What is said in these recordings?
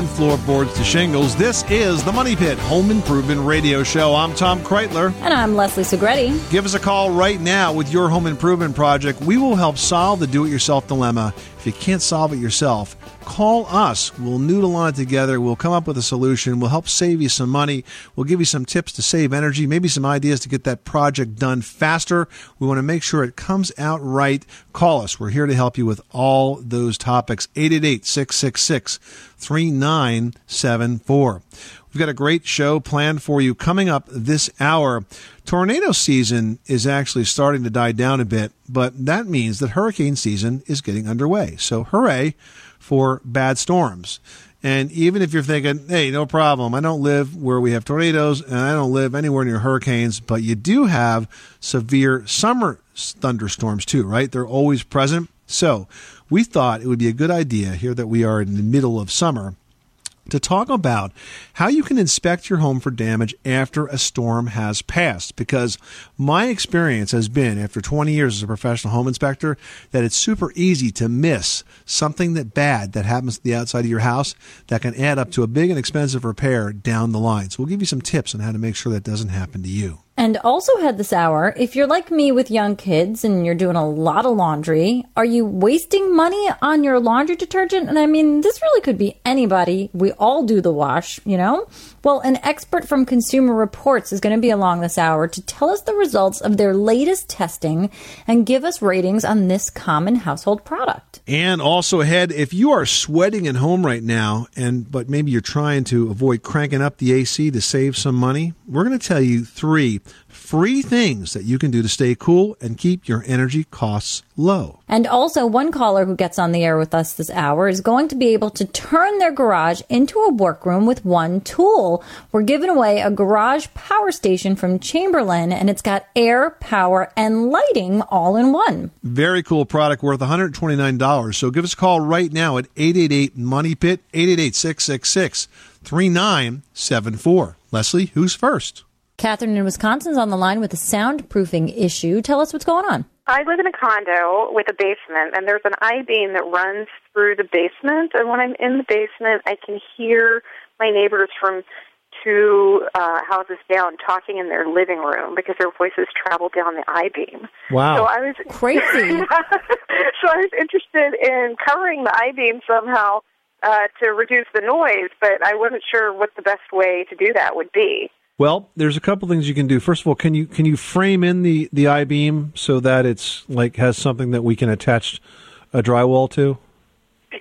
and floorboards to shingles, this is the Money Pit Home Improvement Radio Show. I'm Tom Kraeutler. And I'm Leslie Segrete. Give us a call right now with your home improvement project. We will help solve the do it yourself dilemma. If you can't solve it yourself, call us. We'll noodle on it together. We'll come up with a solution. We'll help save you some money. We'll give you some tips to save energy, maybe some ideas to get that project done faster. We want to make sure it comes out right. Call us. We're here to help you with all those topics. 888 666 3974. We've got a great show planned for you coming up this hour. Tornado season is actually starting to die down a bit, but that means that hurricane season is getting underway. So hooray for bad storms. And even if you're thinking, hey, no problem, I don't live where we have tornadoes and I don't live anywhere near hurricanes, but you do have severe summer thunderstorms too, right? They're always present. So we thought it would be a good idea here that we are in the middle of summer to talk about how you can inspect your home for damage after a storm has passed. Because my experience has been, after 20 years as a professional home inspector, that it's super easy to miss something that bad that happens to the outside of your house that can add up to a big and expensive repair down the line. So we'll give you some tips on how to make sure that doesn't happen to you. And also had this hour, if you're like me with young kids and you're doing a lot of laundry, are you wasting money on your laundry detergent? And I mean, this really could be anybody. We all do the wash, you know? Well, an expert from Consumer Reports is going to be along this hour to tell us the results of their latest testing and give us ratings on this common household product. And also ahead, if you are sweating at home right now and but maybe you're trying to avoid cranking up the AC to save some money, we're going to tell you three free things that you can do to stay cool and keep your energy costs low. And also, one caller who gets on the air with us this hour is going to be able to turn their garage into a workroom with one tool. We're giving away a garage power station from Chamberlain, and it's got air, power, and lighting all in one. Very cool product worth $129. So give us a call right now at 888 Money Pit, 888 666 3974. Leslie, who's first? Catherine in Wisconsin's on the line with a soundproofing issue. Tell us what's going on. I live in a condo with a basement, and there's an I beam that runs through the basement. And when I'm in the basement, I can hear my neighbors from two uh, houses down talking in their living room because their voices travel down the I beam. Wow! So I was crazy. so I was interested in covering the I beam somehow uh, to reduce the noise, but I wasn't sure what the best way to do that would be. Well, there's a couple things you can do. First of all, can you can you frame in the the I beam so that it's like has something that we can attach a drywall to?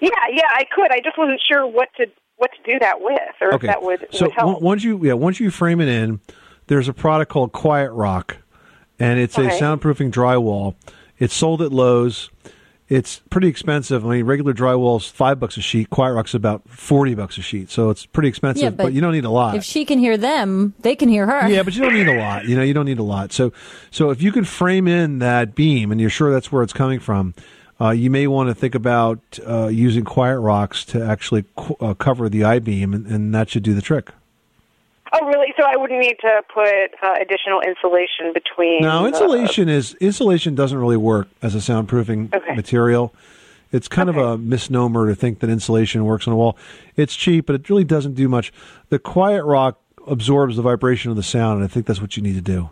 Yeah, yeah, I could. I just wasn't sure what to what to do that with, or okay. if that would, so would help. once you yeah once you frame it in, there's a product called Quiet Rock, and it's Okay. a soundproofing drywall. It's sold at Lowe's. It's pretty expensive. I mean, regular drywall's five bucks a sheet. Quiet Rock's about forty bucks a sheet, so it's pretty expensive. Yeah, but, but you don't need a lot. If she can hear them, they can hear her. Yeah, but you don't need a lot. You know, you don't need a lot. So, so if you can frame in that beam and you're sure that's where it's coming from, uh, you may want to think about uh, using quiet rocks to actually qu- uh, cover the I beam, and, and that should do the trick. Oh, really? So I wouldn't need to put uh, additional insulation between. The- insulation is insulation doesn't really work as a soundproofing Okay. material. It's kind of a misnomer to think that insulation works on a wall. It's cheap, but it really doesn't do much. The quiet rock absorbs the vibration of the sound, and I think that's what you need to do.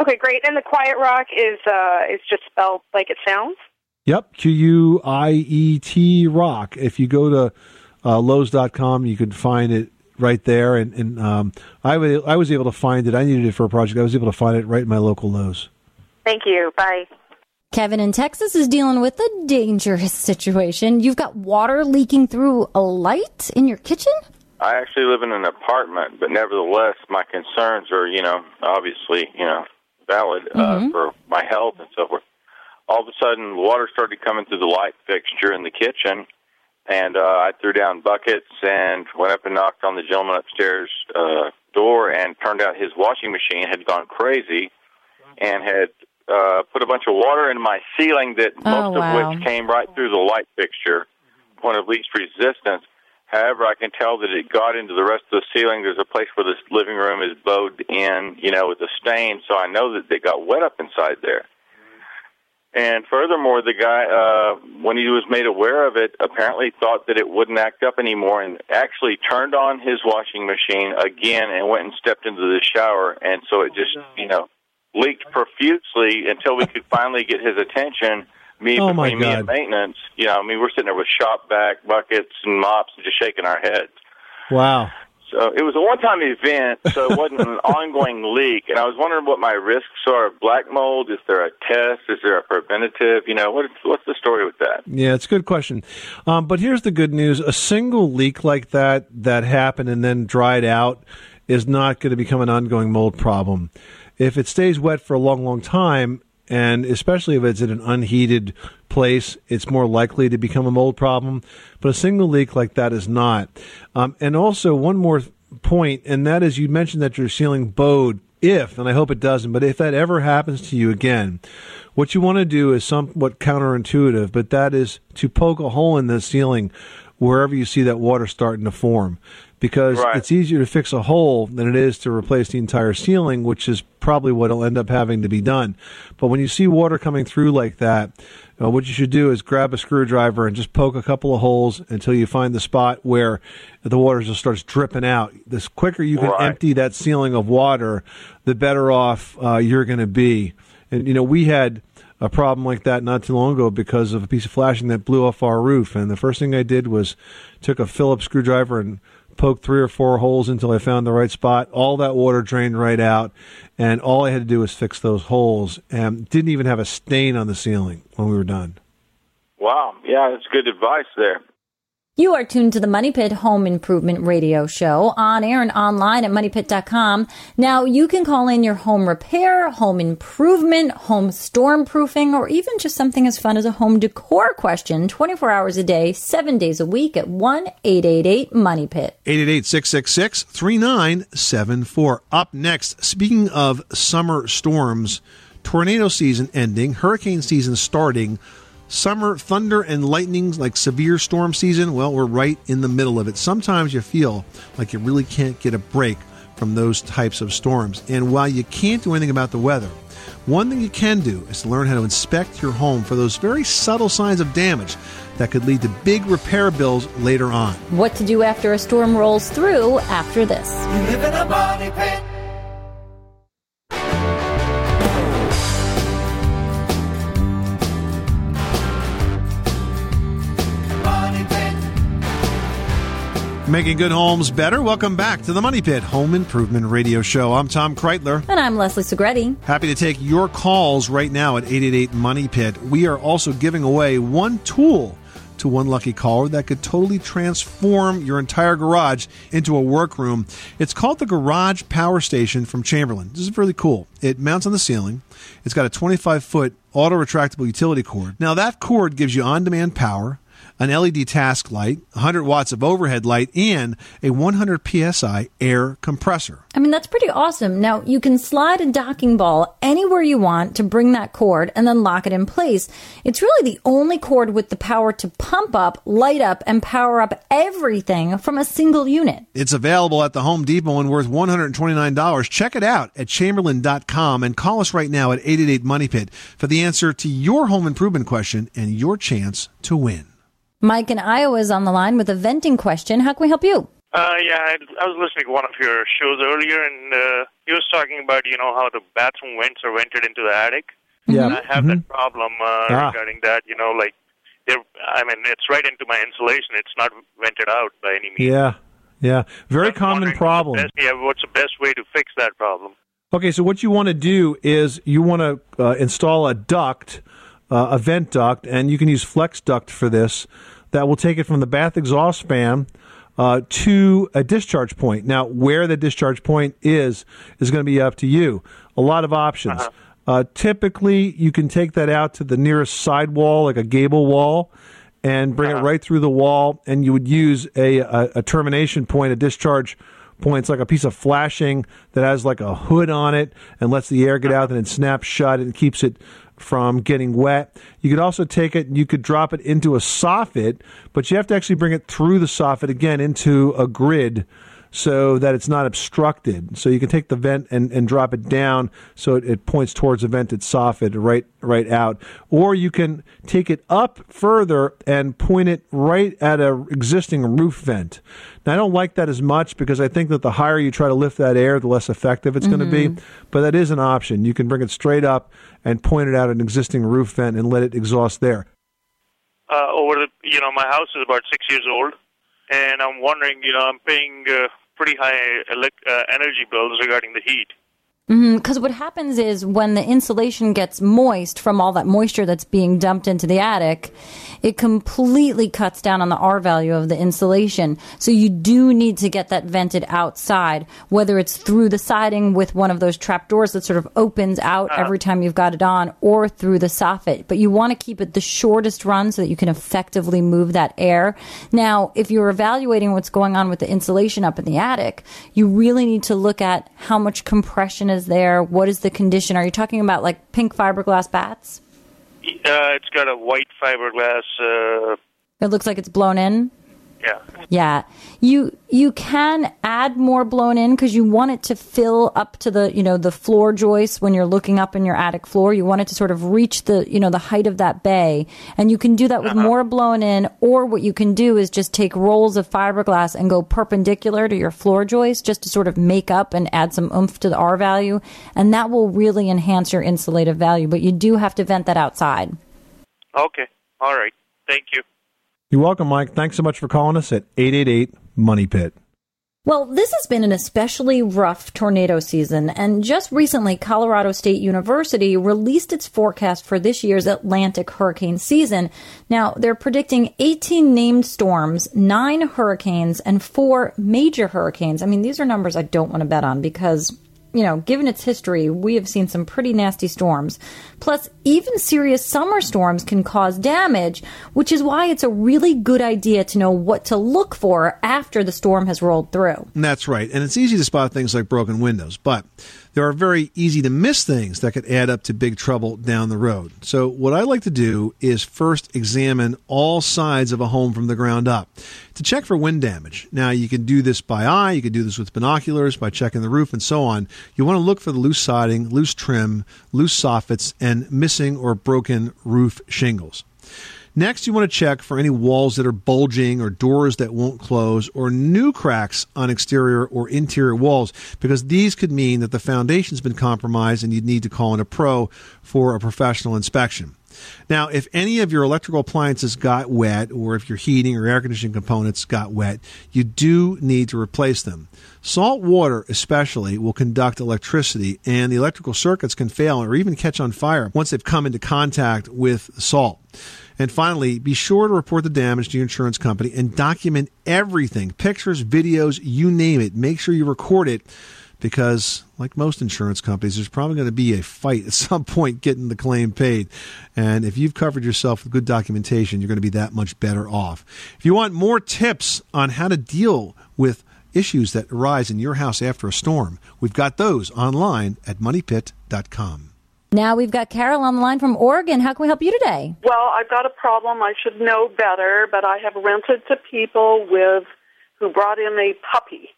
Okay, great. And the quiet rock is uh, is just spelled like it sounds. Yep, Q U I E T rock. If you go to uh, Lowe's.com, you can find it right there. And, and um, I, was able to find it. I needed it for a project. I was able to find it right in my local Lowe's. Thank you. Bye. Kevin in Texas is dealing with a dangerous situation. You've got water leaking through a light in your kitchen? I actually live in an apartment, but nevertheless, my concerns are, you know, obviously, you know, valid uh, for my health and so forth. All of a sudden, water started coming through the light fixture in the kitchen, and uh, I threw down buckets and went up and knocked on the gentleman upstairs uh, door, and turned out his washing machine had gone crazy and had uh, put a bunch of water into my ceiling that Oh, most wow. of which came right through the light fixture, point of least resistance. However, I can tell that it got into the rest of the ceiling. There's a place where this living room is bowed in, you know, with a stain, so I know that they got wet up inside there. And furthermore, the guy, uh, when he was made aware of it, apparently thought that it wouldn't act up anymore and actually turned on his washing machine again and went and stepped into the shower. And so it just, you know, leaked profusely until we could finally get his attention. Me Oh, my between me and maintenance, you know, I mean, we're sitting there with shop vac buckets and mops and just shaking our heads. Wow. So it was a one-time event, so it wasn't an ongoing leak. And I was wondering what my risks are of black mold. Is there a test? Is there a preventative? You know, what, what's the story with that? Yeah, it's a good question. Um, but here's the good news: a single leak like that that happened and then dried out is not going to become an ongoing mold problem. If it stays wet for a long, long time, and especially if it's in an unheated place, it's more likely to become a mold problem. But a single leak like that is not. Um, and also, one more point, and that is you mentioned that your ceiling bowed. If, and I hope it doesn't, but if that ever happens to you again, what you want to do is somewhat counterintuitive, but that is to poke a hole in the ceiling wherever you see that water starting to form. Because Right. it's easier to fix a hole than it is to replace the entire ceiling, which is probably what will end up having to be done. But when you see water coming through like that, uh, what you should do is grab a screwdriver and just poke a couple of holes until you find the spot where the water just starts dripping out. The quicker you can Right. empty that ceiling of water, the better off uh, you're going to be. And you know, we had a problem like that not too long ago because of a piece of flashing that blew off our roof. And the first thing I did was took a Phillips screwdriver and poked three or four holes until I found the right spot. All that water drained right out, and all I had to do was fix those holes, and didn't even have a stain on the ceiling when we were done. Wow, yeah, that's good advice there. You are tuned to the Money Pit Home Improvement Radio Show on air and online at moneypit.com. Now, you can call in your home repair, home improvement, home storm proofing, or even just something as fun as a home decor question 24 hours a day, seven days a week at 1 888 Money Pit. 888-666-3974. Up next, speaking of summer storms, tornado season ending, hurricane season starting, summer thunder and lightnings like severe storm season, well, we're right in the middle of it. Sometimes you feel like you really can't get a break from those types of storms. And while you can't do anything about the weather, one thing you can do is to learn how to inspect your home for those very subtle signs of damage that could lead to big repair bills later on. What to do after a storm rolls through after this. Making good homes better. Welcome back to the Money Pit Home Improvement Radio Show. I'm Tom Kraeutler. And I'm Leslie Segrete. Happy to take your calls right now at 888 Money Pit. We are also giving away one tool to one lucky caller that could totally transform your entire garage into a workroom. It's called the Garage Power Station from Chamberlain. This is really cool. It mounts on the ceiling. It's got a 25 foot auto retractable utility cord. Now that cord gives you on demand power an LED task light, 100 watts of overhead light, and a 100 psi air compressor. I mean, that's pretty awesome. Now, you can slide a docking ball anywhere you want to bring that cord and then lock it in place. It's really the only cord with the power to pump up, light up, and power up everything from a single unit. It's available at the Home Depot and worth $129. Check it out at chamberlain.com and call us right now at 888 Money Pit for the answer to your home improvement question and your chance to win. Mike in Iowa is on the line with a venting question. How can we help you? Uh, yeah, I, I was listening to one of your shows earlier, and uh, he was talking about you know how the bathroom vents are vented into the attic. Yeah. And I have that problem uh, Ah. regarding that. You know, like they're, I mean, it's right into my insulation. It's not vented out by any means. Yeah. Yeah. Very I'm common problem. What's the best, yeah, what's the best way to fix that problem? Okay, so what you want to do is you want to uh, install a duct, uh, a vent duct, and you can use flex duct for this. That will take it from the bath exhaust fan uh, to a discharge point. Now, where the discharge point is is going to be up to you. A lot of options. uh typically, you can take that out to the nearest side wall, like a gable wall, and bring it right through the wall. And you would use a, a, a termination point, a discharge point. It's like a piece of flashing that has like a hood on it and lets the air get out, and it snaps shut and keeps it from getting wet. You could also take it and you could drop it into a soffit, but you have to actually bring it through the soffit again into a grid so that it's not obstructed. So you can take the vent and, and drop it down so it, it points towards the vented soffit right right out. Or you can take it up further and point it right at a existing roof vent. Now I don't like that as much because I think that the higher you try to lift that air, the less effective it's going to be. Mm-hmm. But that is an option. You can bring it straight up and pointed out an existing roof vent and let it exhaust there. Uh, over the, you know, my house is about six years old, and I'm wondering, you know, I'm paying uh, pretty high elec- uh, energy bills regarding the heat. Because what happens is when the insulation gets moist from all that moisture that's being dumped into the attic, it completely cuts down on the R value of the insulation. So you do need to get that vented outside, whether it's through the siding with one of those trap doors that sort of opens out uh-huh. every time you've got it on, or through the soffit. But you want to keep it the shortest run so that you can effectively move that air. Now, if you're evaluating what's going on with the insulation up in the attic, you really need to look at how much compression is there, what is the condition. Are you talking about like pink fiberglass bats? Uh, it's got a white fiberglass. Uh, It looks like it's blown in. Yeah. Yeah, you you can add more blown in because you want it to fill up to the you know the floor joist when you're looking up in your attic floor. You want it to sort of reach the you know the height of that bay, and you can do that with uh-huh. more blown in. Or what you can do is just take rolls of fiberglass and go perpendicular to your floor joist, just to sort of make up and add some oomph to the R value, and that will really enhance your insulative value. But you do have to vent that outside. Okay. All right. Thank you. You're welcome, Mike. Thanks so much for calling us at 888 Money Pit. Well, this has been an especially rough tornado season, and just recently, Colorado State University released its forecast for this year's Atlantic hurricane season. Now, they're predicting 18 named storms, nine hurricanes, and four major hurricanes. I mean, these are numbers I don't want to bet on because you know, given its history, we have seen some pretty nasty storms. Plus, even serious summer storms can cause damage, which is why it's a really good idea to know what to look for after the storm has rolled through. That's right. And it's easy to spot things like broken windows, but there are very easy to miss things that could add up to big trouble down the road. So, what I like to do is first examine all sides of a home from the ground up to check for wind damage. Now, you can do this by eye, you can do this with binoculars, by checking the roof, and so on. You want to look for the loose siding, loose trim, loose soffits, and missing or broken roof shingles. Next, you want to check for any walls that are bulging or doors that won't close or new cracks on exterior or interior walls because these could mean that the foundation's been compromised and you'd need to call in a pro for a professional inspection. Now, if any of your electrical appliances got wet or if your heating or air conditioning components got wet, you do need to replace them. Salt water, especially, will conduct electricity and the electrical circuits can fail or even catch on fire once they've come into contact with salt. And finally, be sure to report the damage to your insurance company and document everything pictures, videos, you name it. Make sure you record it because, like most insurance companies, there's probably going to be a fight at some point getting the claim paid. And if you've covered yourself with good documentation, you're going to be that much better off. If you want more tips on how to deal with issues that arise in your house after a storm, we've got those online at moneypit.com. Now we've got Carol on the line from Oregon. How can we help you today? Well, I've got a problem. I should know better, but I have rented to people with who brought in a puppy,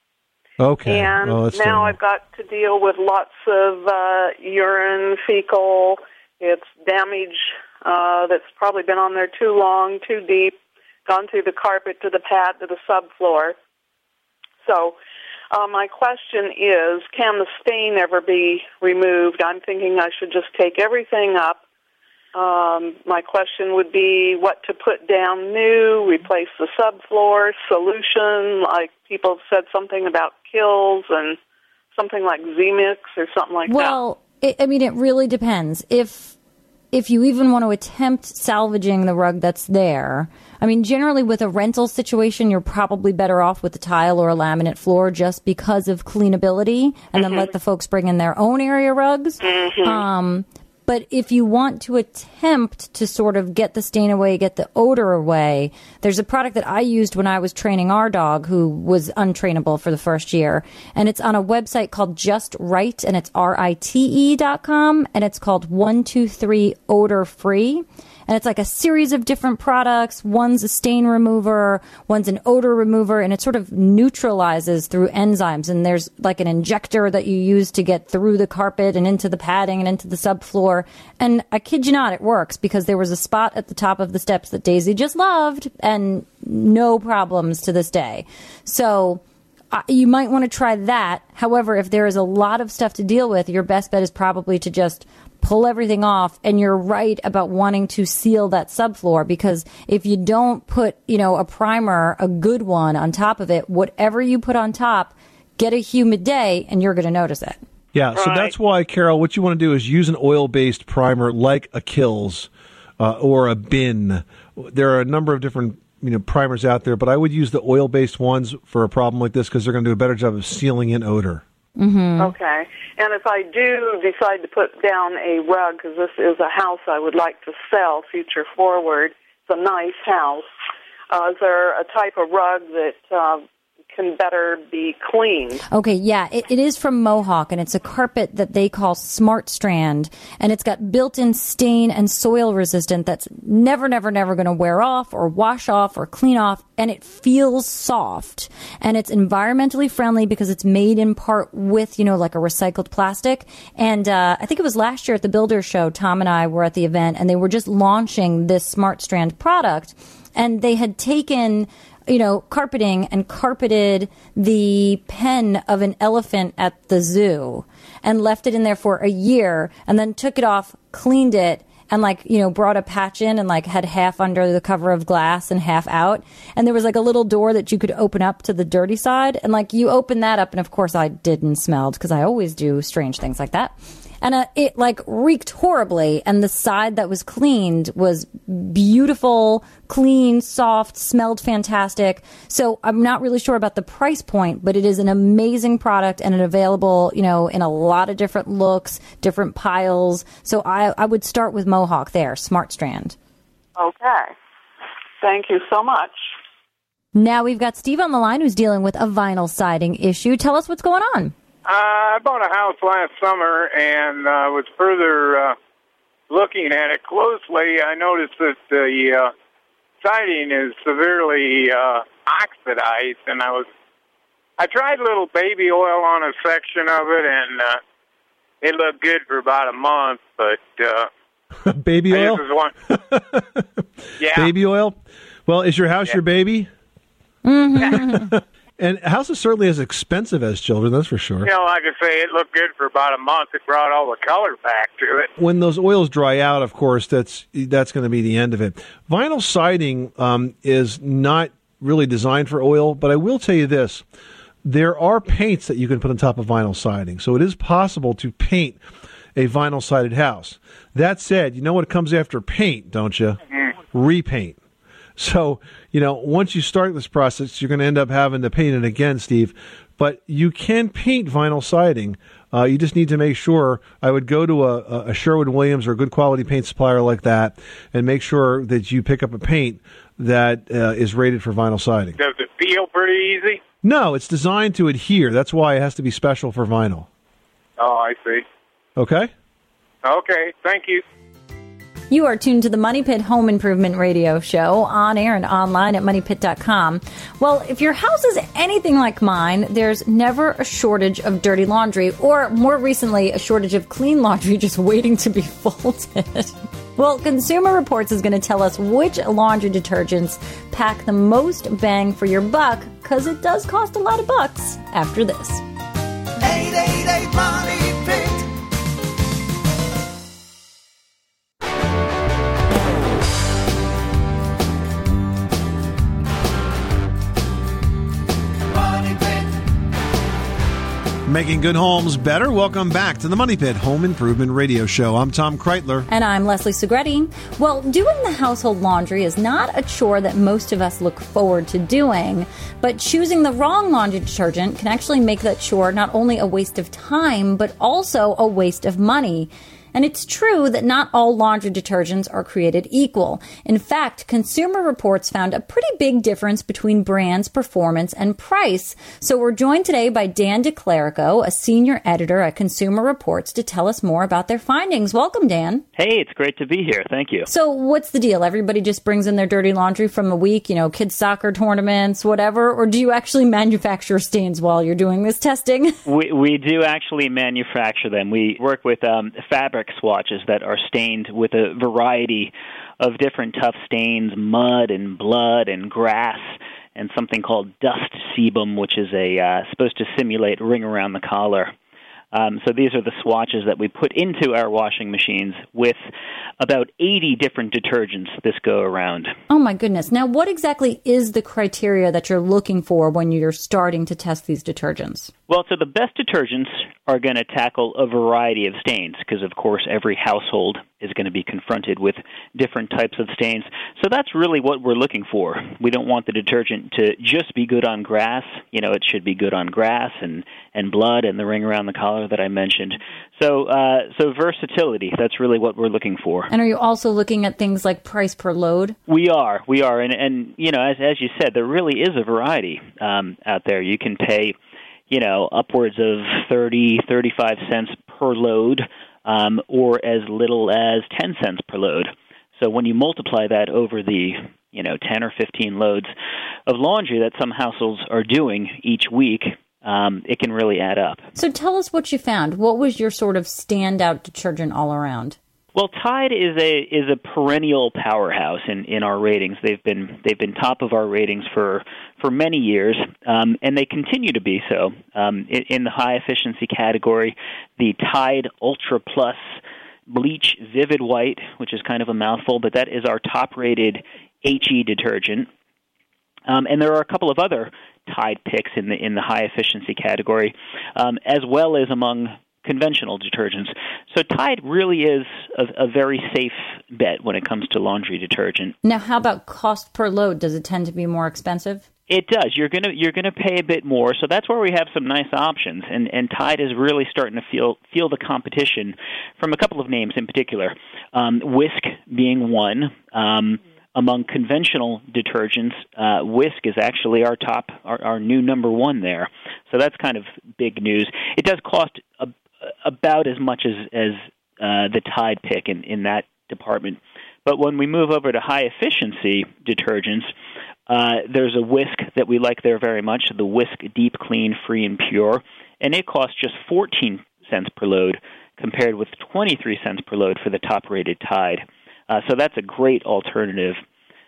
Okay. and Oh, now terrible. I've got to deal with lots of uh, urine, fecal. It's damage uh, that's probably been on there too long, too deep, gone through the carpet to the pad to the subfloor. So, uh, my question is, can the stain ever be removed? I'm thinking I should just take everything up. Um, my question would be what to put down new, replace the subfloor, solution, like people have said something about KILZ and something like Z-Mix or something like that. Well, I mean, it really depends. If if you even want to attempt salvaging the rug that's there, I mean, generally with a rental situation, you're probably better off with a tile or a laminate floor just because of cleanability, and then let the folks bring in their own area rugs. Um, but if you want to attempt to sort of get the stain away, get the odor away, there's a product that I used when I was training our dog who was untrainable for the first year. And it's on a website called Just Right and it's R-I-T-E dot com and it's called 123 Odor Free. And it's like a series of different products. One's a stain remover, one's an odor remover, and it sort of neutralizes through enzymes. And there's like an injector that you use to get through the carpet and into the padding and into the subfloor. And I kid you not, it works because there was a spot at the top of the steps that Daisy just loved and no problems to this day. So, uh, you might want to try that. However, if there is a lot of stuff to deal with, your best bet is probably to just pull everything off. And you're right about wanting to seal that subfloor because if you don't put, you know, a primer, a good one on top of it, whatever you put on top, get a humid day and you're going to notice it. Yeah, so Right. that's why, Carol, what you want to do is use an oil based primer like a KILZ uh, or a Bin. There are a number of different you know primers out there, but I would use the oil based ones for a problem like this because they're going to do a better job of sealing in odor. Okay. And if I do decide to put down a rug, because this is a house I would like to sell future forward, it's a nice house. Uh, is there a type of rug that uh, can better be cleaned? Okay, yeah, it, it is from Mohawk, and it's a carpet that they call Smart Strand, and it's got built-in stain and soil resistant that's never, never, never going to wear off or wash off or clean off, and it feels soft, and it's environmentally friendly because it's made in part with you know like a recycled plastic. And uh, I think it was last year at the Builder Show, Tom and I were at the event, and they were just launching this Smart Strand product, and they had taken you know, carpeting and carpeted the pen of an elephant at the zoo and left it in there for a year and then took it off, cleaned it, and like, you know, brought a patch in and like had half under the cover of glass and half out. And there was like a little door that you could open up to the dirty side. And like you open that up, and of course I didn't smelled because I always do strange things like that and uh, it like reeked horribly. And the side that was cleaned was beautiful clean soft smelled fantastic. So i'm not really sure about the price point but it is an amazing product and it available you know in a lot of different looks different piles. So i, I would start with mohawk there smart strand. Okay. Thank you so much. now we've got steve on the line who's dealing with a vinyl siding issue. Tell us what's going on Uh, I bought a house last summer and uh, was further uh, looking at it closely. I noticed that the uh, siding is severely uh, oxidized, and I was I tried a little baby oil on a section of it, and uh, it looked good for about a month. But uh, baby oil? just was one. yeah, Baby oil? Well, is your house your baby? and a house is certainly as expensive as children, that's for sure. you know, like I say, it looked good for about a month. It brought all the color back to it. when those oils dry out, of course, that's that's going to be the end of it. Vinyl siding um, is not really designed for oil, but I will tell you this: there are paints that you can put on top of vinyl siding, so it is possible to paint a vinyl sided house. That said, you know what comes after paint, don't you? Repaint. So, you know, once you start this process, you're going to end up having to paint it again, Steve. But you can paint vinyl siding. Uh, you just need to make sure. I would go to a, a Sherwin Williams or a good quality paint supplier like that and make sure that you pick up a paint that uh, is rated for vinyl siding. Does it feel pretty easy? No, it's designed to adhere. That's why it has to be special for vinyl. Oh, I see. Okay? Okay, thank you. You are tuned to the Money Pit Home Improvement Radio Show on air and online at moneypit.com. Well, if your house is anything like mine, there's never a shortage of dirty laundry, or more recently, a shortage of clean laundry just waiting to be folded. Well, Consumer Reports is going to tell us which laundry detergents pack the most bang for your buck, because it does cost a lot of bucks after this. 888 Money Making good homes better. Welcome back to the Money Pit Home Improvement Radio Show. I'm Tom Kraeutler. And I'm Leslie Segrete. Well, doing the household laundry is not a chore that most of us look forward to doing, but choosing the wrong laundry detergent can actually make that chore not only a waste of time, but also a waste of money. And it's true that not all laundry detergents are created equal. In fact, Consumer Reports found a pretty big difference between brands, performance, and price. So we're joined today by Dan DiClerico, a senior editor at Consumer Reports, to tell us more about their findings. Welcome, Dan. Hey, it's great to be here. Thank you. So what's the deal? Everybody just brings in their dirty laundry from a week, you know, kids soccer tournaments, whatever, or do you actually manufacture stains while you're doing this testing? We, we do actually manufacture them. We work with um, fabric swatches that are stained with a variety of different tough stains, mud and blood and grass, and something called dust sebum, which is a uh, supposed to simulate ring around the collar. Um, so these are the swatches that we put into our washing machines with about 80 different detergents this go around. Oh my goodness. Now, what exactly is the criteria that you're looking for when you're starting to test these detergents? Well, so the best detergents are going to tackle a variety of stains because, of course, every household is going to be confronted with different types of stains. So that's really what we're looking for. We don't want the detergent to just be good on grass. You know, it should be good on grass and, and blood and the ring around the collar that I mentioned. So, uh, so versatility, that's really what we're looking for. And are you also looking at things like price per load? We are, we are, and and you know, as as you said, there really is a variety um, out there. You can pay, you know, upwards of thirty, thirty-five cents per load, um, or as little as ten cents per load. So when you multiply that over the you know ten or fifteen loads of laundry that some households are doing each week, um, it can really add up. So tell us what you found. What was your sort of standout detergent all around? Well, Tide is a is a perennial powerhouse in, in our ratings. They've been they've been top of our ratings for for many years, um, and they continue to be so. Um, in, in the high efficiency category, the Tide Ultra Plus Bleach Vivid White, which is kind of a mouthful, but that is our top rated HE detergent. Um, and there are a couple of other Tide picks in the in the high efficiency category, um, as well as among conventional detergents. So Tide really is a, a, very safe bet when it comes to laundry detergent. Now, how about cost per load? Does it tend to be more expensive? It does. You're gonna you're gonna pay a bit more, so that's where we have some nice options. And and Tide is really starting to feel feel the competition from a couple of names in particular. Um, Wisk being one. Um, among conventional detergents, uh, Wisk is actually our top, our, our new number one there. So that's kind of big news. It does cost a, about as much as as uh, the Tide pick in in that department. But when we move over to high efficiency detergents, uh, there's a Wisk that we like there very much, the Wisk Deep Clean Free and Pure, and it costs just 14 cents per load compared with 23 cents per load for the top rated Tide. Uh, so that's a great alternative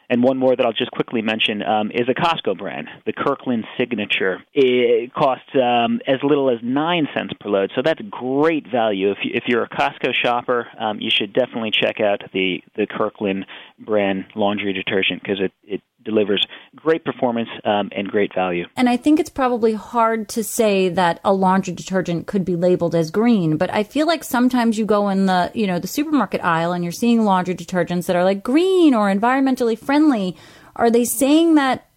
and one more that I'll just quickly mention um, is a Costco brand, the Kirkland Signature. It costs um, as little as nine cents per load, so that's great value. If, you, if you're a Costco shopper, um, you should definitely check out the the Kirkland brand laundry detergent because it, it delivers great performance um, and great value. And I think it's probably hard to say that a laundry detergent could be labeled as green, but I feel like sometimes you go in the, you know, the supermarket aisle and you're seeing laundry detergents that are like green or environmentally friendly. Are they saying that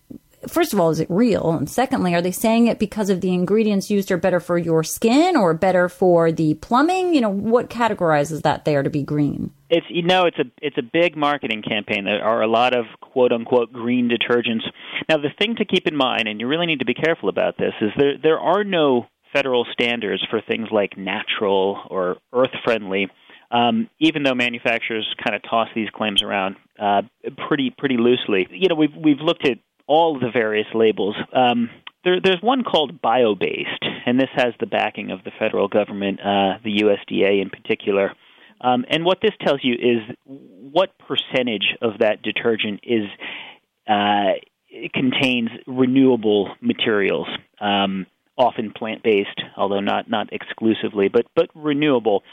first of all, is it real? And secondly, are they saying it because of the ingredients used are better for your skin or better for the plumbing? You know, what categorizes that there to be green? It's you know it's a it's a big marketing campaign. There are a lot of quote unquote green detergents. Now the thing to keep in mind, and you really need to be careful about this, is there there are no federal standards for things like natural or earth friendly. Um, even though manufacturers kind of toss these claims around uh, pretty pretty loosely, you know we've we've looked at all the various labels. Um, there, there's one called bio-based, and this has the backing of the federal government, uh, the USDA in particular. Um, and what this tells you is what percentage of that detergent is uh, contains renewable materials. Um, often plant based, although not not exclusively, but but renewable,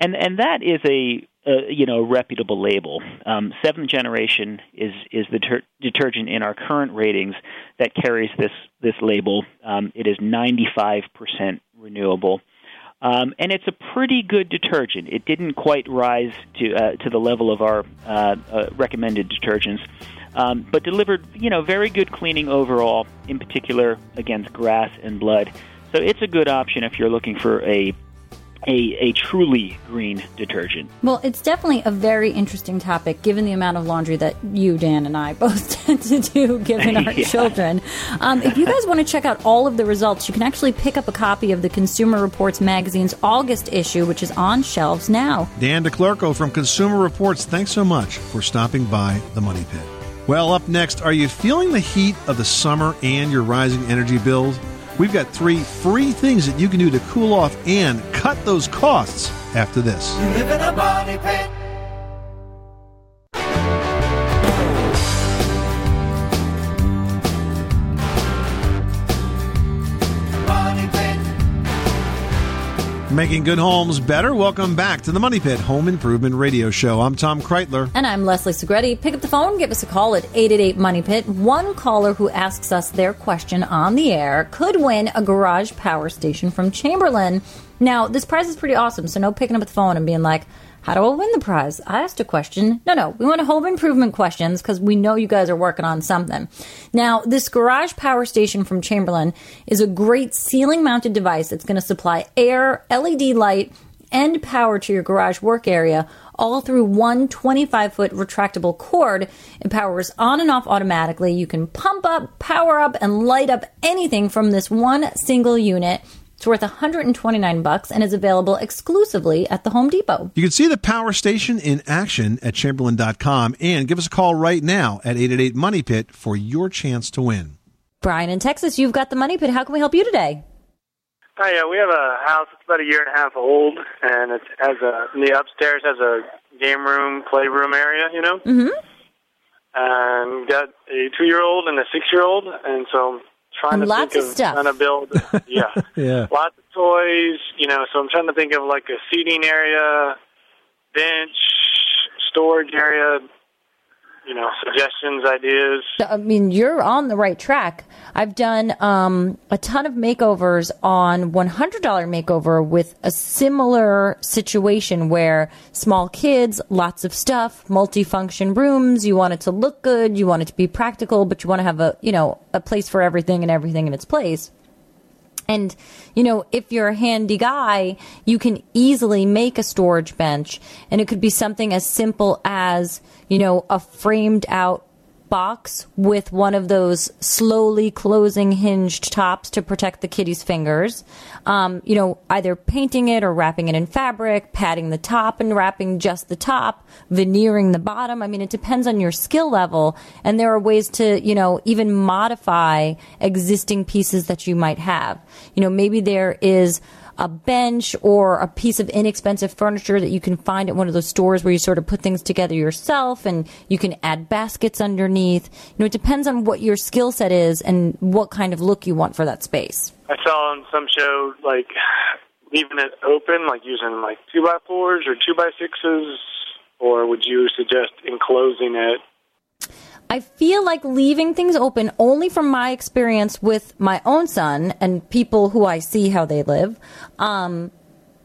and and that is a, a you know reputable label. Um, seventh generation is is the ter- detergent in our current ratings that carries this this label. Um, it is ninety five percent renewable. Um, and it's a pretty good detergent. It didn't quite rise to uh, to the level of our uh, uh, recommended detergents, um, but delivered you know very good cleaning overall, in particular against grass and blood. So it's a good option if you're looking for a a, a truly green detergent. Well, it's definitely a very interesting topic given the amount of laundry that you, Dan, and I both tend to do given our Yeah. children. Um, if you guys want to check out all of the results, you can actually pick up a copy of the Consumer Reports magazine's August issue, which is on shelves now. Dan DiClerico from Consumer Reports, thanks so much for stopping by the Money Pit. Well, up next, are you feeling the heat of the summer and your rising energy bills? We've got three free things that you can do to cool off and cut those costs after this. Making good homes better. Welcome back to the Money Pit Home Improvement Radio Show. I'm Tom Kraeutler. And I'm Leslie Segrete. Pick up the phone, give us a call at 888 Money Pit. One caller who asks us their question on the air could win a garage power station from Chamberlain. Now, this prize is pretty awesome, so no picking up the phone and being like, how do I win the prize? I asked a question. No, no, we want a home improvement questions because we know you guys are working on something. Now, this garage power station from Chamberlain is a great ceiling mounted device that's going to supply air, LED light, and power to your garage work area all through one 25 foot retractable cord. It powers on and off automatically. You can pump up, power up, and light up anything from this one single unit. It's worth 129 bucks and is available exclusively at the Home Depot. You can see the power station in action at chamberlain.com and give us a call right now at 888 Money Pit for your chance to win. Brian in Texas, you've got the money pit. How can we help you today? Hi, yeah, we have a house that's about a year and a half old, and it has a the upstairs has a game room, playroom area, you know, Mm-hmm. and got a two year old and a six year old, and so I'm trying And to lots think of of stuff. trying to build, yeah, Yeah. lots of toys, you know. So I'm trying to think of like a seating area, bench, storage area, you know, suggestions, ideas. I mean, you're on the right track. I've done um, a ton of makeovers on $100 makeover with a similar situation where small kids, lots of stuff, multifunction rooms. You want it to look good, you want it to be practical, but you want to have a you know a place for everything and everything in its place. And, you know, if you're a handy guy, you can easily make a storage bench. And it could be something as simple as, you know, a framed out box with one of those slowly closing hinged tops to protect the kitty's fingers. Um, you know, either painting it or wrapping it in fabric, padding the top and wrapping just the top, veneering the bottom. I mean, it depends on your skill level. And there are ways to, you know, even modify existing pieces that you might have. You know, maybe there is a bench or a piece of inexpensive furniture that you can find at one of those stores where you sort of put things together yourself and you can add baskets underneath. You know, it depends on what your skill set is and what kind of look you want for that space. I saw on some show like leaving it open, like using like two by fours or two by sixes, or would you suggest enclosing it? I feel like leaving things open only from my experience with my own son and people who I see how they live. Um,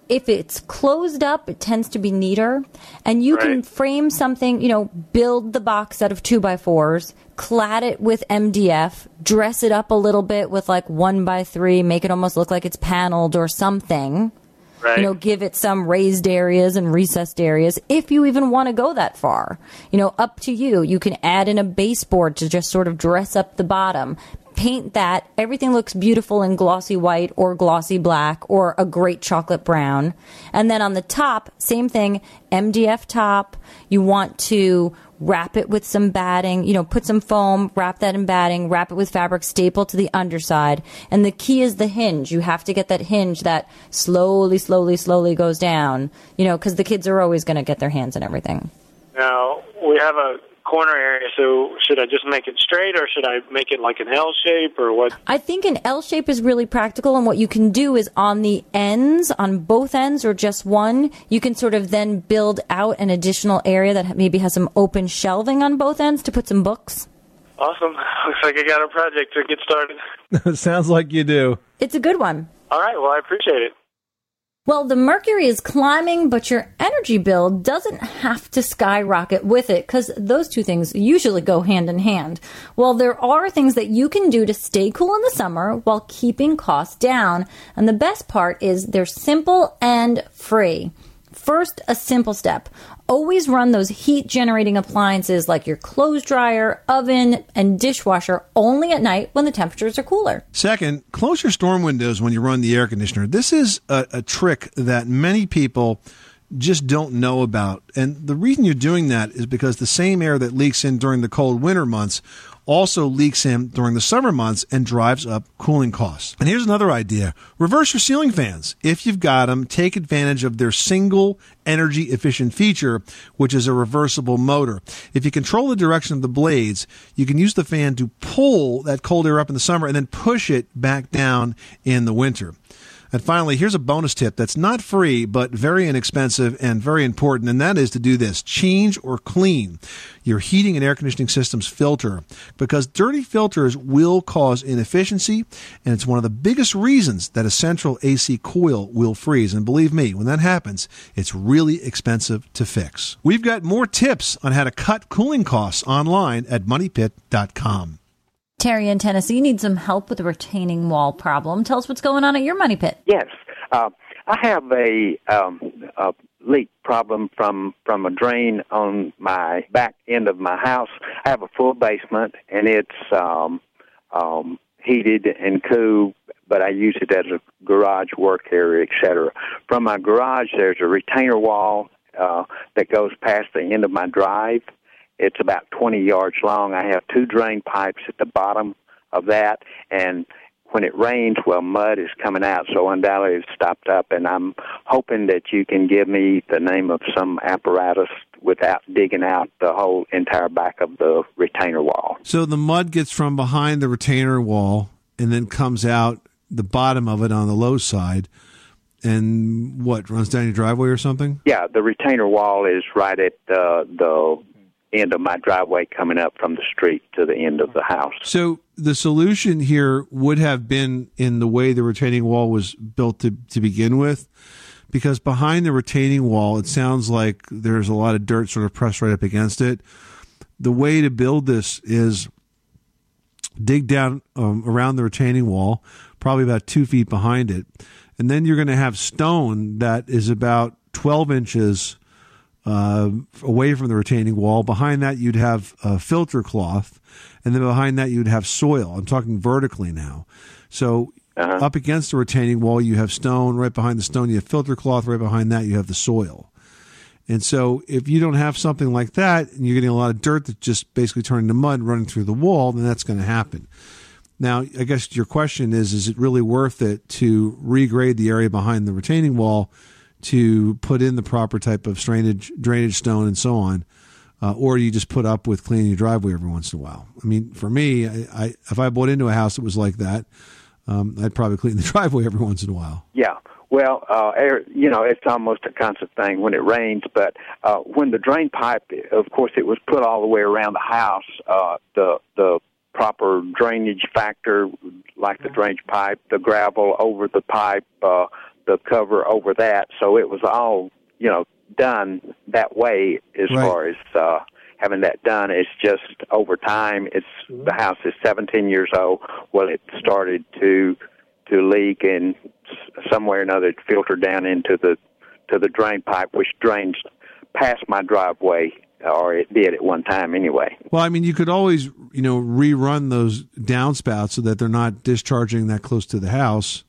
if it's closed up, it tends to be neater. And you can frame something, you know, build the box out of two by fours, clad it with MDF, dress it up a little bit with like one by three, make it almost look like it's paneled or something. Right. You know, give it some raised areas and recessed areas if you even want to go that far. You know, up to you. You can add in a baseboard to just sort of dress up the bottom. Paint that. Everything looks beautiful in glossy white or glossy black or a great chocolate brown. And then on the top, same thing, MDF top. You want to wrap it with some batting, you know, put some foam, wrap that in batting, wrap it with fabric, staple to the underside. And the key is the hinge. You have to get that hinge that slowly, slowly, slowly goes down, you know, because the kids are always going to get their hands in everything. Now we have a corner area, so should I just make it straight, or should I make it like an L shape, or what? I think an L shape is really practical, and what you can do is on the ends, on both ends or just one, you can sort of then build out an additional area that maybe has some open shelving on both ends to put some books. Awesome. Looks like I got a project to get started. Sounds like you do. It's a good one. All right. Well, I appreciate it. Well, the mercury is climbing, but your energy bill doesn't have to skyrocket with it because those two things usually go hand in hand. Well, there are things that you can do to stay cool in the summer while keeping costs down. And the best part is they're simple and free. First, a simple step. Always run those heat generating appliances like your clothes dryer, oven, and dishwasher only at night when the temperatures are cooler. Second, close your storm windows when you run the air conditioner. This is a, a trick that many people just don't know about. And the reason you're doing that is because the same air that leaks in during the cold winter months also leaks in during the summer months and drives up cooling costs. And here's another idea. Reverse your ceiling fans. If you've got them, take advantage of their single energy efficient feature, which is a reversible motor. If you control the direction of the blades, you can use the fan to pull that cold air up in the summer and then push it back down in the winter. And finally, here's a bonus tip that's not free, but very inexpensive and very important, and that is to do this change or clean your heating and air conditioning system's filter because dirty filters will cause inefficiency, and it's one of the biggest reasons that a central AC coil will freeze. And believe me, when that happens, it's really expensive to fix. We've got more tips on how to cut cooling costs online at moneypit.com. Terry in Tennessee needs some help with the retaining wall problem. Tell us what's going on at your money pit. Yes, uh, I have a, um, a leak problem from from a drain on my back end of my house. I have a full basement, and it's um, um, heated and cool, but I use it as a garage work area, etc. From my garage, there's a retainer wall uh, that goes past the end of my drive it's about 20 yards long. I have two drain pipes at the bottom of that, and when it rains, well, mud is coming out, so undoubtedly it's stopped up. And I'm hoping that you can give me the name of some apparatus without digging out the whole entire back of the retainer wall. So the mud gets from behind the retainer wall and then comes out the bottom of it on the low side. And what runs down your driveway or something? Yeah, the retainer wall is right at uh, the end of my driveway coming up from the street to the end of the house. So the solution here would have been in the way the retaining wall was built to, to begin with. Because behind the retaining wall, it sounds like there's a lot of dirt sort of pressed right up against it. The way to build this is dig down um, around the retaining wall, probably about two feet behind it. And then you're going to have stone that is about 12 inches uh, away from the retaining wall. Behind that, you'd have a filter cloth, and then behind that, you'd have soil. I'm talking vertically now. So uh-huh. up against the retaining wall, you have stone. Right behind the stone, you have filter cloth. Right behind that, you have the soil. And so, if you don't have something like that, and you're getting a lot of dirt that's just basically turning to mud running through the wall, then that's going to happen. Now, I guess your question is: Is it really worth it to regrade the area behind the retaining wall? To put in the proper type of drainage, drainage stone and so on, uh, or you just put up with cleaning your driveway every once in a while. I mean, for me, I, I if I bought into a house that was like that, um, I'd probably clean the driveway every once in a while. Yeah. Well, uh, air, you know, it's almost a constant thing when it rains. But uh, when the drain pipe, of course, it was put all the way around the house. Uh, the the proper drainage factor, like the drainage pipe, the gravel over the pipe, uh, the cover over that. So it was all, you know, done that way as right. far as uh, having that done. It's just over time. It's the house is 17 years old. Well, it started to to leak, and somewhere or another it filtered down into the to the drain pipe, which drains past my driveway or it did at one time anyway. Well, I mean, you could always, you know, rerun those downspouts so that they're not discharging that close to the house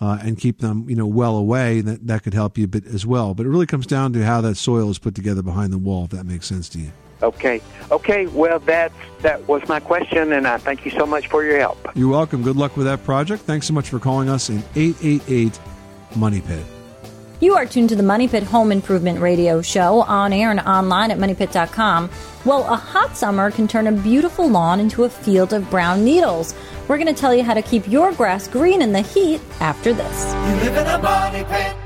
uh, and keep them, you know, well away. That that could help you a bit as well. But it really comes down to how that soil is put together behind the wall. If that makes sense to you. Okay. Okay. Well, that that was my question, and I thank you so much for your help. You're welcome. Good luck with that project. Thanks so much for calling us in eight eight eight Money Pit. You are tuned to the Money Pit Home Improvement Radio Show on air and online at moneypit.com. Well, a hot summer can turn a beautiful lawn into a field of brown needles. We're going to tell you how to keep your grass green in the heat after this. You live in a money pit.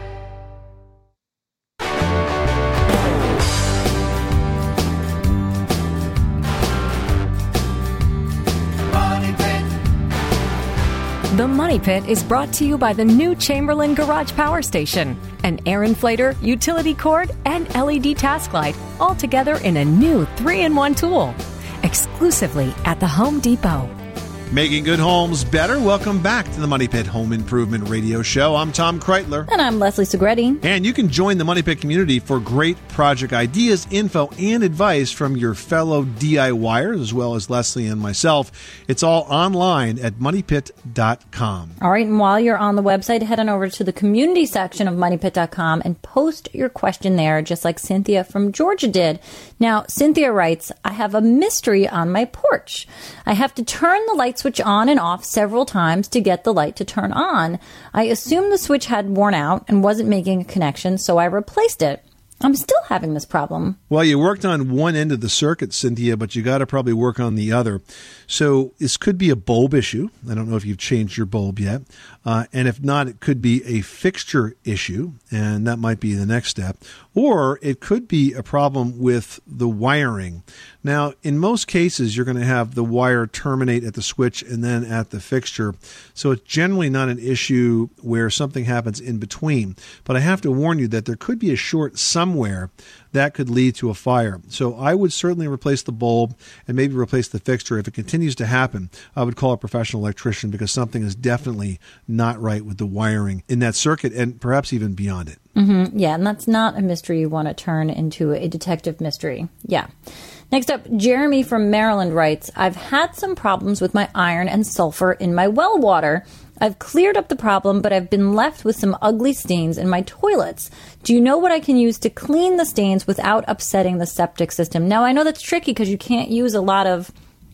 The Money Pit is brought to you by the new Chamberlain Garage Power Station, an air inflator, utility cord, and LED task light, all together in a new three in one tool. Exclusively at the Home Depot. Making good homes better. Welcome back to the Money Pit Home Improvement Radio Show. I'm Tom Kraeutler. And I'm Leslie Segrete. And you can join the Money Pit community for great project ideas, info, and advice from your fellow DIYers, as well as Leslie and myself. It's all online at moneypit.com. All right, and while you're on the website, head on over to the community section of moneypit.com and post your question there, just like Cynthia from Georgia did. Now, Cynthia writes, I have a mystery on my porch. I have to turn the light switch on and off several times to get the light to turn on. I assumed the switch had worn out and wasn't making a connection, so I replaced it. I'm still having this problem. Well, you worked on one end of the circuit, Cynthia, but you got to probably work on the other. So this could be a bulb issue. I don't know if you've changed your bulb yet. Uh, and if not, it could be a fixture issue, and that might be the next step. Or it could be a problem with the wiring. Now, in most cases, you're going to have the wire terminate at the switch and then at the fixture. So it's generally not an issue where something happens in between. But I have to warn you that there could be a short somewhere that could lead to a fire. So I would certainly replace the bulb and maybe replace the fixture. If it continues to happen, I would call a professional electrician because something is definitely not right with the wiring in that circuit and perhaps even beyond it. Mm-hmm. Yeah, and that's not a mystery you want to turn into a detective mystery. Yeah. Next up, Jeremy from Maryland writes I've had some problems with my iron and sulfur in my well water. I've cleared up the problem, but I've been left with some ugly stains in my toilets. Do you know what I can use to clean the stains without upsetting the septic system? Now, I know that's tricky because you can't use a lot of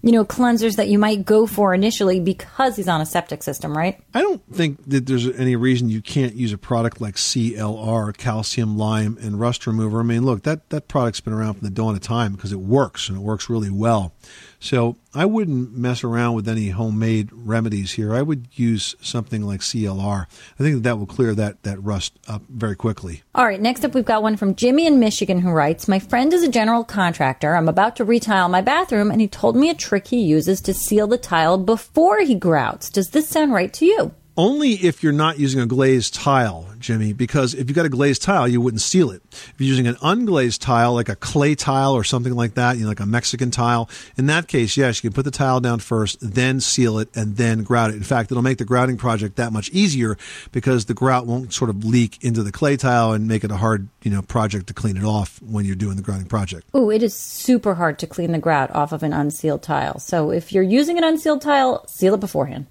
you know, cleansers that you might go for initially because he's on a septic system, right? I don't think that there's any reason you can't use a product like CLR, calcium lime, and rust remover. I mean, look, that, that product's been around from the dawn of time because it works and it works really well. So I wouldn't mess around with any homemade remedies here. I would use something like CLR. I think that, that will clear that, that rust up very quickly. All right, next up, we've got one from Jimmy in Michigan who writes My friend is a general contractor. I'm about to retile my bathroom, and he told me a trick he uses to seal the tile before he grouts. Does this sound right to you? Only if you're not using a glazed tile, Jimmy, because if you've got a glazed tile, you wouldn't seal it. If you're using an unglazed tile, like a clay tile or something like that, you know, like a Mexican tile, in that case, yes, you can put the tile down first, then seal it, and then grout it. In fact, it'll make the grouting project that much easier because the grout won't sort of leak into the clay tile and make it a hard, you know, project to clean it off when you're doing the grouting project. Oh, it is super hard to clean the grout off of an unsealed tile. So if you're using an unsealed tile, seal it beforehand.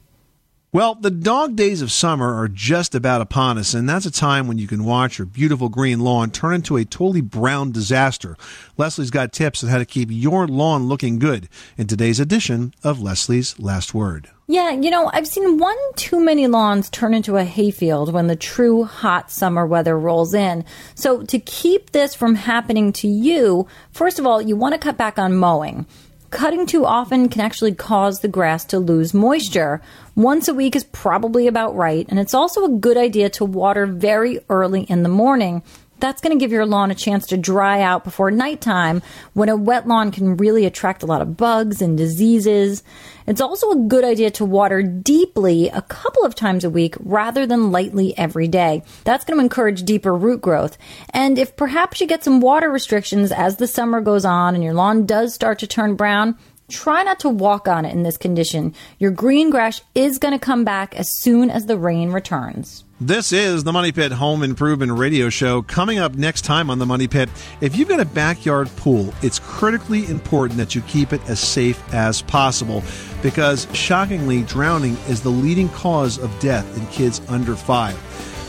Well, the dog days of summer are just about upon us, and that's a time when you can watch your beautiful green lawn turn into a totally brown disaster. Leslie's got tips on how to keep your lawn looking good in today's edition of Leslie's Last Word. Yeah, you know, I've seen one too many lawns turn into a hayfield when the true hot summer weather rolls in. So, to keep this from happening to you, first of all, you want to cut back on mowing. Cutting too often can actually cause the grass to lose moisture. Once a week is probably about right, and it's also a good idea to water very early in the morning. That's going to give your lawn a chance to dry out before nighttime when a wet lawn can really attract a lot of bugs and diseases. It's also a good idea to water deeply a couple of times a week rather than lightly every day. That's going to encourage deeper root growth. And if perhaps you get some water restrictions as the summer goes on and your lawn does start to turn brown, Try not to walk on it in this condition. Your green grass is going to come back as soon as the rain returns. This is the Money Pit Home Improvement Radio Show. Coming up next time on the Money Pit, if you've got a backyard pool, it's critically important that you keep it as safe as possible because, shockingly, drowning is the leading cause of death in kids under five.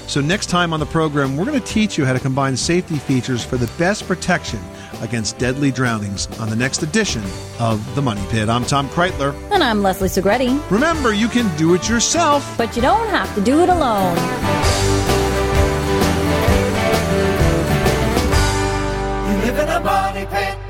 So, next time on the program, we're going to teach you how to combine safety features for the best protection against deadly drownings on the next edition of The Money Pit. I'm Tom Kraeutler. And I'm Leslie Segrete. Remember, you can do it yourself, but you don't have to do it alone. You live in a money pit.